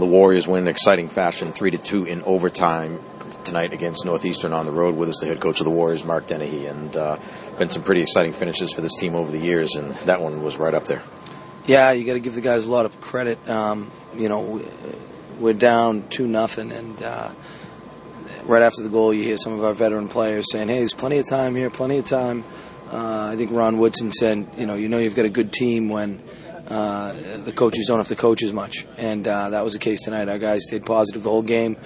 the Warriors win in exciting fashion, three to two in overtime tonight against Northeastern on the road. With us, the head coach of the Warriors, Mark Dennehy, and uh, been some pretty exciting finishes for this team over the years, and that one was right up there. Yeah, you got to give the guys a lot of credit. Um, you know, we're down two nothing, and uh, right after the goal, you hear some of our veteran players saying, "Hey, there's plenty of time here, plenty of time." Uh, I think Ron Woodson said, "You know, you know you've got a good team when." Uh, the coaches don't have to coach as much, and uh, that was the case tonight. Our guys stayed positive the whole game.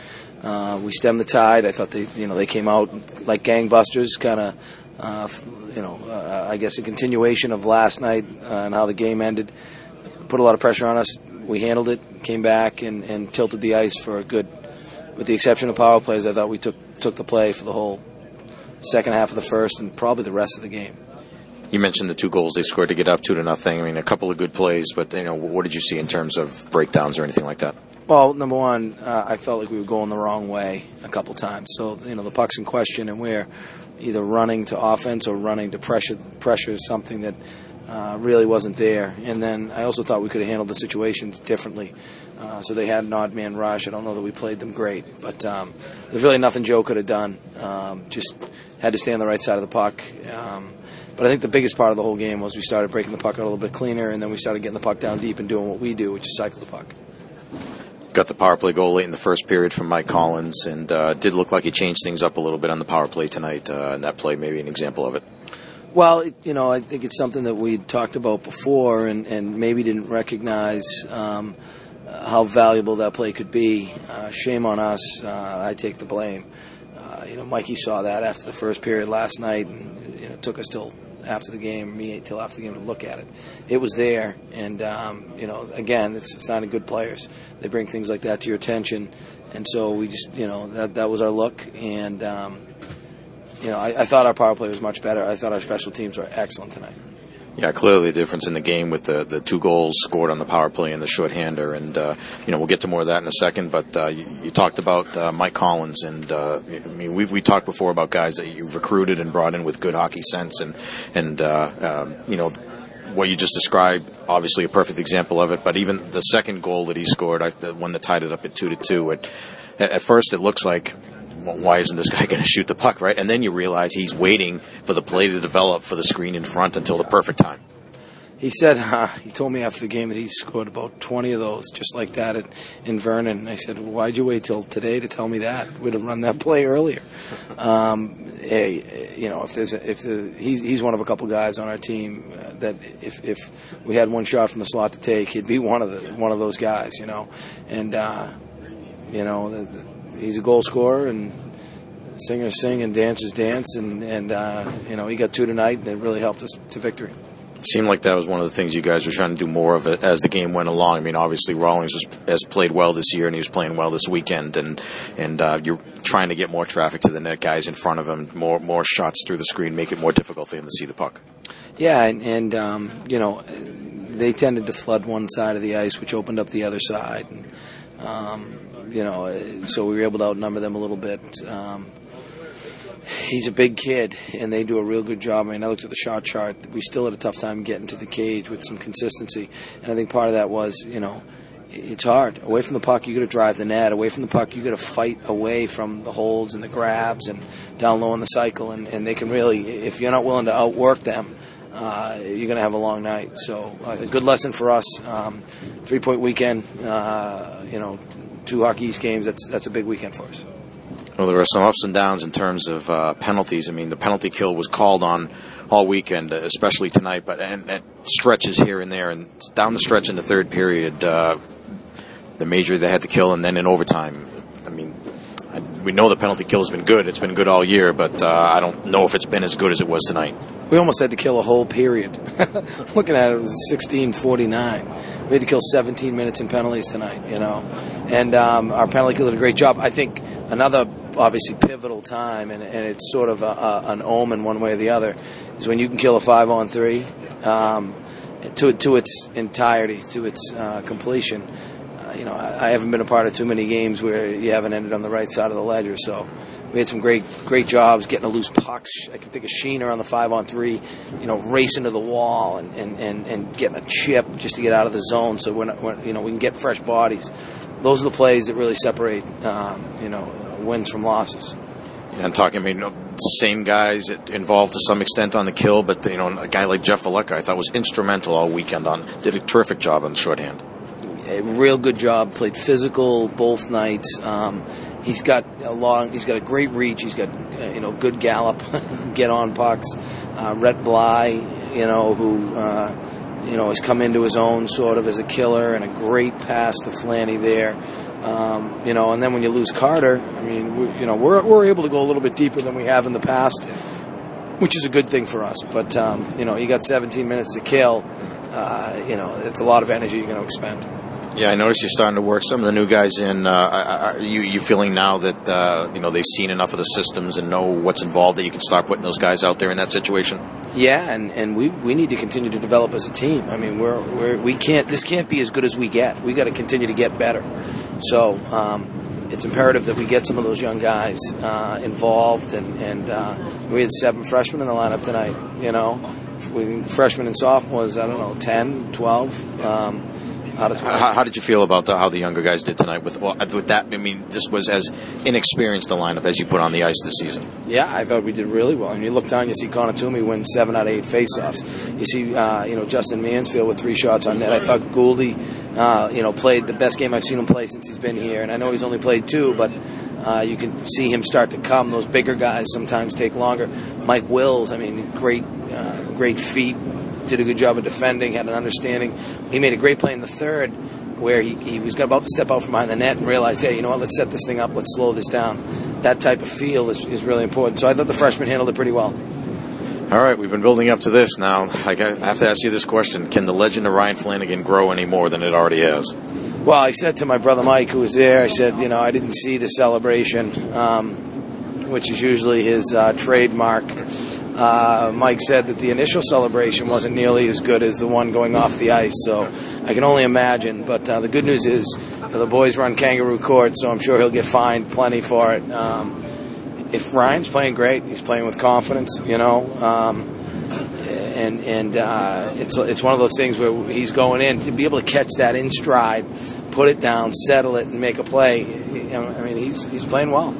Uh, we stemmed the tide. I thought they, you know, they came out like gangbusters, kind of, uh, you know, uh, I guess a continuation of last night uh, and how the game ended. Put a lot of pressure on us. We handled it, came back, and, and tilted the ice for a good. With the exception of power plays, I thought we took took the play for the whole second half of the first and probably the rest of the game. You mentioned the two goals they scored to get up two to nothing. I mean, a couple of good plays, but you know, what did you see in terms of breakdowns or anything like that? Well, number one, uh, I felt like we were going the wrong way a couple times. So you know, the puck's in question, and we're either running to offense or running to pressure. Pressure is something that uh, really wasn't there. And then I also thought we could have handled the situation differently. Uh, so they had an odd man rush. I don't know that we played them great, but um, there's really nothing Joe could have done. Um, just had to stay on the right side of the puck. Um, but I think the biggest part of the whole game was we started breaking the puck out a little bit cleaner, and then we started getting the puck down deep and doing what we do, which is cycle the puck got the power play goal late in the first period from Mike Collins, and uh, did look like he changed things up a little bit on the power play tonight. Uh, and that play, maybe an example of it. Well, you know, I think it's something that we talked about before, and, and maybe didn't recognize um, how valuable that play could be. Uh, shame on us. Uh, I take the blame. Uh, you know, Mikey saw that after the first period last night, and you know, it took us till after the game, me till after the game to look at it. It was there, and um, you know, again, it's a sign of good players. They bring things like that to your attention, and so we just, you know, that that was our look, and um, you know, I, I thought our power play was much better. I thought our special teams were excellent tonight. Yeah, clearly the difference in the game with the, the two goals scored on the power play and the shorthander, and uh, you know we'll get to more of that in a second. But uh, you, you, talked about uh, Mike Collins, and uh, I mean we we talked before about guys that you've recruited and brought in with good hockey sense, and and uh, um, you know what you just described, obviously a perfect example of it. But even the second goal that he scored, I, the one that tied it up at two to two, it, at first it looks like why isn't this guy going to shoot the puck, right? And then you realize he's waiting for the play to develop for the screen in front until the perfect time. He said, uh, he told me after the game that he scored about 20 of those just like that at, in Vernon. I said, well, why'd you wait till today to tell me that? We'd have run that play earlier. Um, hey, you know, if there's a, if the, he's, he's one of a couple guys on our team uh, that if, if we had one shot from the slot to take, he'd be one of the, one of those guys, you know, and, uh, you know, the, the, he's a goal scorer and singers sing and dancers dance, and and uh, you know he got two tonight, and it really helped us to victory. It seemed like that was one of the things you guys were trying to do more of as the game went along. I mean, obviously Rawlings was, has played well this year, and he was playing well this weekend, and and uh, you're trying to get more traffic to the net, guys in front of him, more more shots through the screen, make it more difficult for him to see the puck. Yeah, and, and um, you know they tended to flood one side of the ice, which opened up the other side. And, um, you know, so we were able to outnumber them a little bit. Um, he's a big kid, and they do a real good job. I mean, I looked at the shot chart. We still had a tough time getting to the cage with some consistency, and I think part of that was, you know, it's hard. Away from the puck, you got to drive the net. Away from the puck, you got to fight away from the holds and the grabs and down low in the cycle. And, and they can really, if you're not willing to outwork them, uh, you're going to have a long night. So uh, a good lesson for us. Um, three point weekend. Uh, you know, two Hockey East games. That's that's a big weekend for us. Well, there were some ups and downs in terms of uh, penalties. I mean, the penalty kill was called on all weekend, especially tonight, but and, and stretches here and there, and down the stretch in the third period, uh, the major they had to kill, and then in overtime. I mean, I, we know the penalty kill has been good. It's been good all year, but uh, I don't know if it's been as good as it was tonight. We almost had to kill a whole period. Looking at it, it was 16:49. We had to kill 17 minutes in penalties tonight, you know, and um, our penalty kill did a great job. I think another obviously pivotal time, and, and it's sort of a, a, an omen one way or the other, is when you can kill a five on three um, to to its entirety, to its uh, completion. Uh, you know, I, I haven't been a part of too many games where you haven't ended on the right side of the ledger. So we had some great great jobs getting a loose puck. I can think of Sheener on the five on three, you know, racing to the wall and, and, and, and getting a chip just to get out of the zone so we're, not, we're you know we can get fresh bodies. Those are the plays that really separate um, you know wins from losses. And talking, I mean, same guys involved to some extent on the kill, but you know, a guy like Jeff Valeka, I thought was instrumental all weekend on. Did a terrific job on the shorthand. A real good job. Played physical both nights. Um, He's got a long. He's got a great reach. He's got uh, you know good gallop, get on pucks. Uh, Rhett Bly, you know who uh, you know has come into his own sort of as a killer and a great pass to Flanny there. Um, you know, and then when you lose Carter, I mean, we, you know, we're we're able to go a little bit deeper than we have in the past, which is a good thing for us. But um, you know, you got 17 minutes to kill. Uh, you know, it's a lot of energy you're going to expend. Yeah, I noticed you're starting to work some of the new guys in. Uh, are you you feeling now that uh, you know they've seen enough of the systems and know what's involved that you can start putting those guys out there in that situation? Yeah, and, and we, we need to continue to develop as a team. I mean, we're, we're we can't this can't be as good as we get. We got to continue to get better. So um, it's imperative that we get some of those young guys uh, involved. And and uh, we had seven freshmen in the lineup tonight. You know, freshmen and sophomores. I don't know, 10, 12. Um, how, how, did you feel about the, how the younger guys did tonight? With well, with that, I mean, this was as inexperienced a lineup as you put on the ice this season. Yeah, I thought we did really well. And you look down, you see Connor Toomey win seven out of eight faceoffs. You see, uh, you know, Justin Mansfield with three shots on net. I thought Gouldy, uh, you know, played the best game I've seen him play since he's been here. And I know he's only played two, but. Uh, you can see him start to come. Those bigger guys sometimes take longer. Mike Wills, I mean, great, uh, great feet, did a good job of defending, had an understanding. He made a great play in the third where he, he was about to step out from behind the net and realized, hey, you know what, let's set this thing up, let's slow this down. That type of feel is, is really important. So I thought the freshman handled it pretty well. All right, we've been building up to this now. I have to ask you this question Can the legend of Ryan Flanagan grow any more than it already has? Well, I said to my brother Mike, who was there, I said, you know, I didn't see the celebration, um, which is usually his uh, trademark. Uh, Mike said that the initial celebration wasn't nearly as good as the one going off the ice, so I can only imagine. But uh, the good news is the boys run kangaroo court, so I'm sure he'll get fined plenty for it. Um, if Ryan's playing great, he's playing with confidence, you know. Um, and and uh, it's it's one of those things where he's going in to be able to catch that in stride, put it down, settle it, and make a play. I mean, he's he's playing well.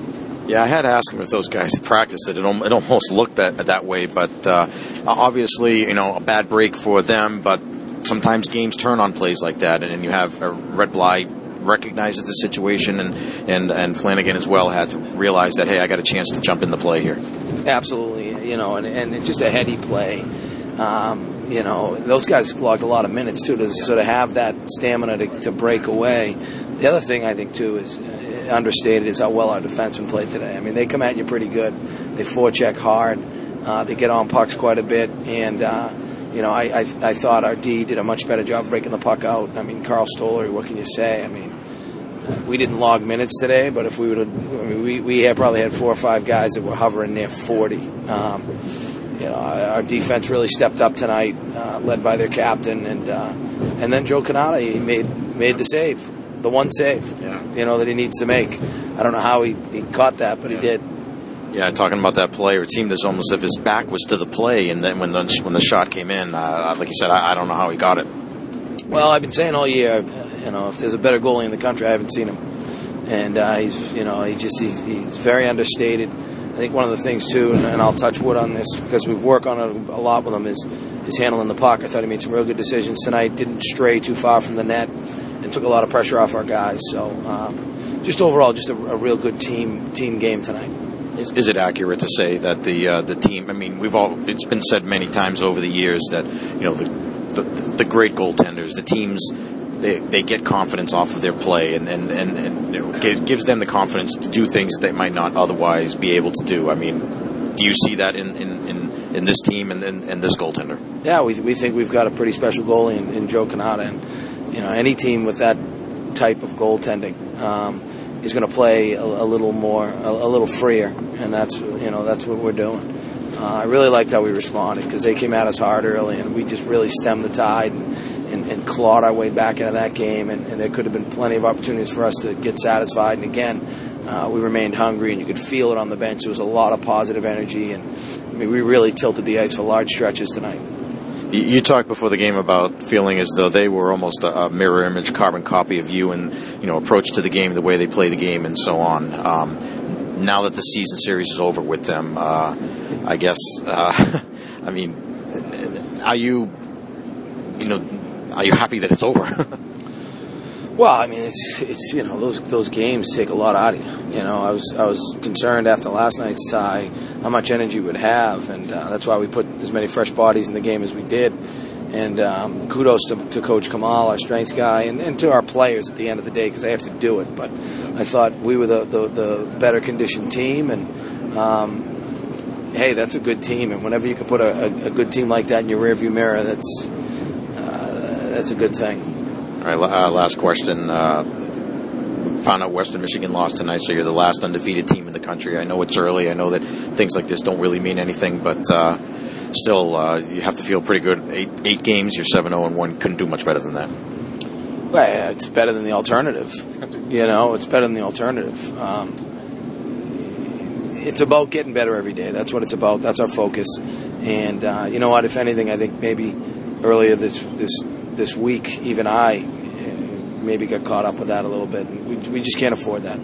Yeah, I had to ask him if those guys practiced it. It, almost looked that that way, but uh, obviously, you know, a bad break for them. But sometimes games turn on plays like that, and you have a Rhett Bly recognizes the situation, and, and and Flanagan as well had to realize that hey, I got a chance to jump in the play here. Absolutely, you know, and and just a heady play. Um, you know, those guys logged a lot of minutes too to sort of have that stamina to, to break away. The other thing I think too is understated is how well our defensemen played today. I mean, they come at you pretty good. They forecheck hard. Uh, they get on pucks quite a bit, and uh, you know, I, I I thought our D did a much better job breaking the puck out. I mean, Karl Stollery, what can you say? I mean, we didn't log minutes today, but if we would have, I mean, we we had probably had four or five guys that were hovering near forty. Um, you know, our defense really stepped up tonight, uh, led by their captain, and uh, and then Joe Cannata he made made the save the one save, yeah. you know, that he needs to make. I don't know how he, he caught that, but yeah. he did. Yeah, talking about that play, it seemed as almost if his back was to the play, and then when the when the shot came in, uh, like you said, I, I, don't know how he got it. Well, I've been saying all year, you know, if there's a better goalie in the country, I haven't seen him, and uh, he's, you know, he just he's, he's, very understated. I think one of the things too, and, and I'll touch wood on this because we've worked on it a lot with him, is is handling the puck. I thought he made some real good decisions tonight. Didn't stray too far from the net and took a lot of pressure off our guys. So um, just overall, just a, a, real good team team game tonight. Is, is it accurate to say that the uh, the team? I mean, we've all it's been said many times over the years that you know the the, the great goaltenders, the teams. They, they get confidence off of their play and, and, and, and know, gives them the confidence to do things that they might not otherwise be able to do. I mean, do you see that in, in, in, in this team and, and, and, this goaltender? Yeah, we, we think we've got a pretty special goalie in, in Joe Cannata, and you know, any team with that type of goaltending um, is going to play a, a, little more, a, a, little freer, and that's you know that's what we're doing. Uh, I really liked how we responded because they came at us hard early, and we just really stemmed the tide. And, and, and clawed our way back into that game, and, and there could have been plenty of opportunities for us to get satisfied. And again, uh, we remained hungry, and you could feel it on the bench. There was a lot of positive energy, and I mean, we really tilted the ice for large stretches tonight. You, talked before the game about feeling as though they were almost a, mirror image, carbon copy of you, and you know approach to the game, the way they play the game, and so on. Um, now that the season series is over with them, uh, I guess. Uh, I mean, are you, you know, are you happy that it's over? Well, I mean, it's it's you know those those games take a lot out of you. You know, I was I was concerned after last night's tie how much energy we'd have, and uh, that's why we put as many fresh bodies in the game as we did. And um, kudos to, to, Coach Kamal, our strength guy, and, and, to our players at the end of the day because they have to do it. But I thought we were the the, the better conditioned team, and um, hey, that's a good team. And whenever you can put a, a, a good team like that in your rearview mirror, that's uh, that's a good thing. All right, uh, last question. Uh, found out Western Michigan lost tonight, so you're the last undefeated team in the country. I know it's early. I know that things like this don't really mean anything, but uh, still, uh, you have to feel pretty good. Eight, eight games, you're 7 0 and 1. Couldn't do much better than that. Well, it's better than the alternative. You know, it's better than the alternative. Um, it's about getting better every day. That's what it's about. That's our focus. And uh, you know what? If anything, I think maybe earlier this this this week, even I maybe got caught up with that a little bit. We, we just can't afford that.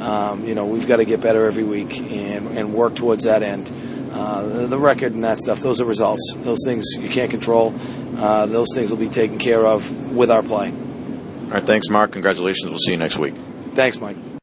Um, you know, we've got to get better every week and, and work towards that end. Uh, the, record and that stuff, those are results. Those things you can't control. Uh, those things will be taken care of with our play. All right, thanks, Mark. Congratulations. We'll see you next week. Thanks, Mike.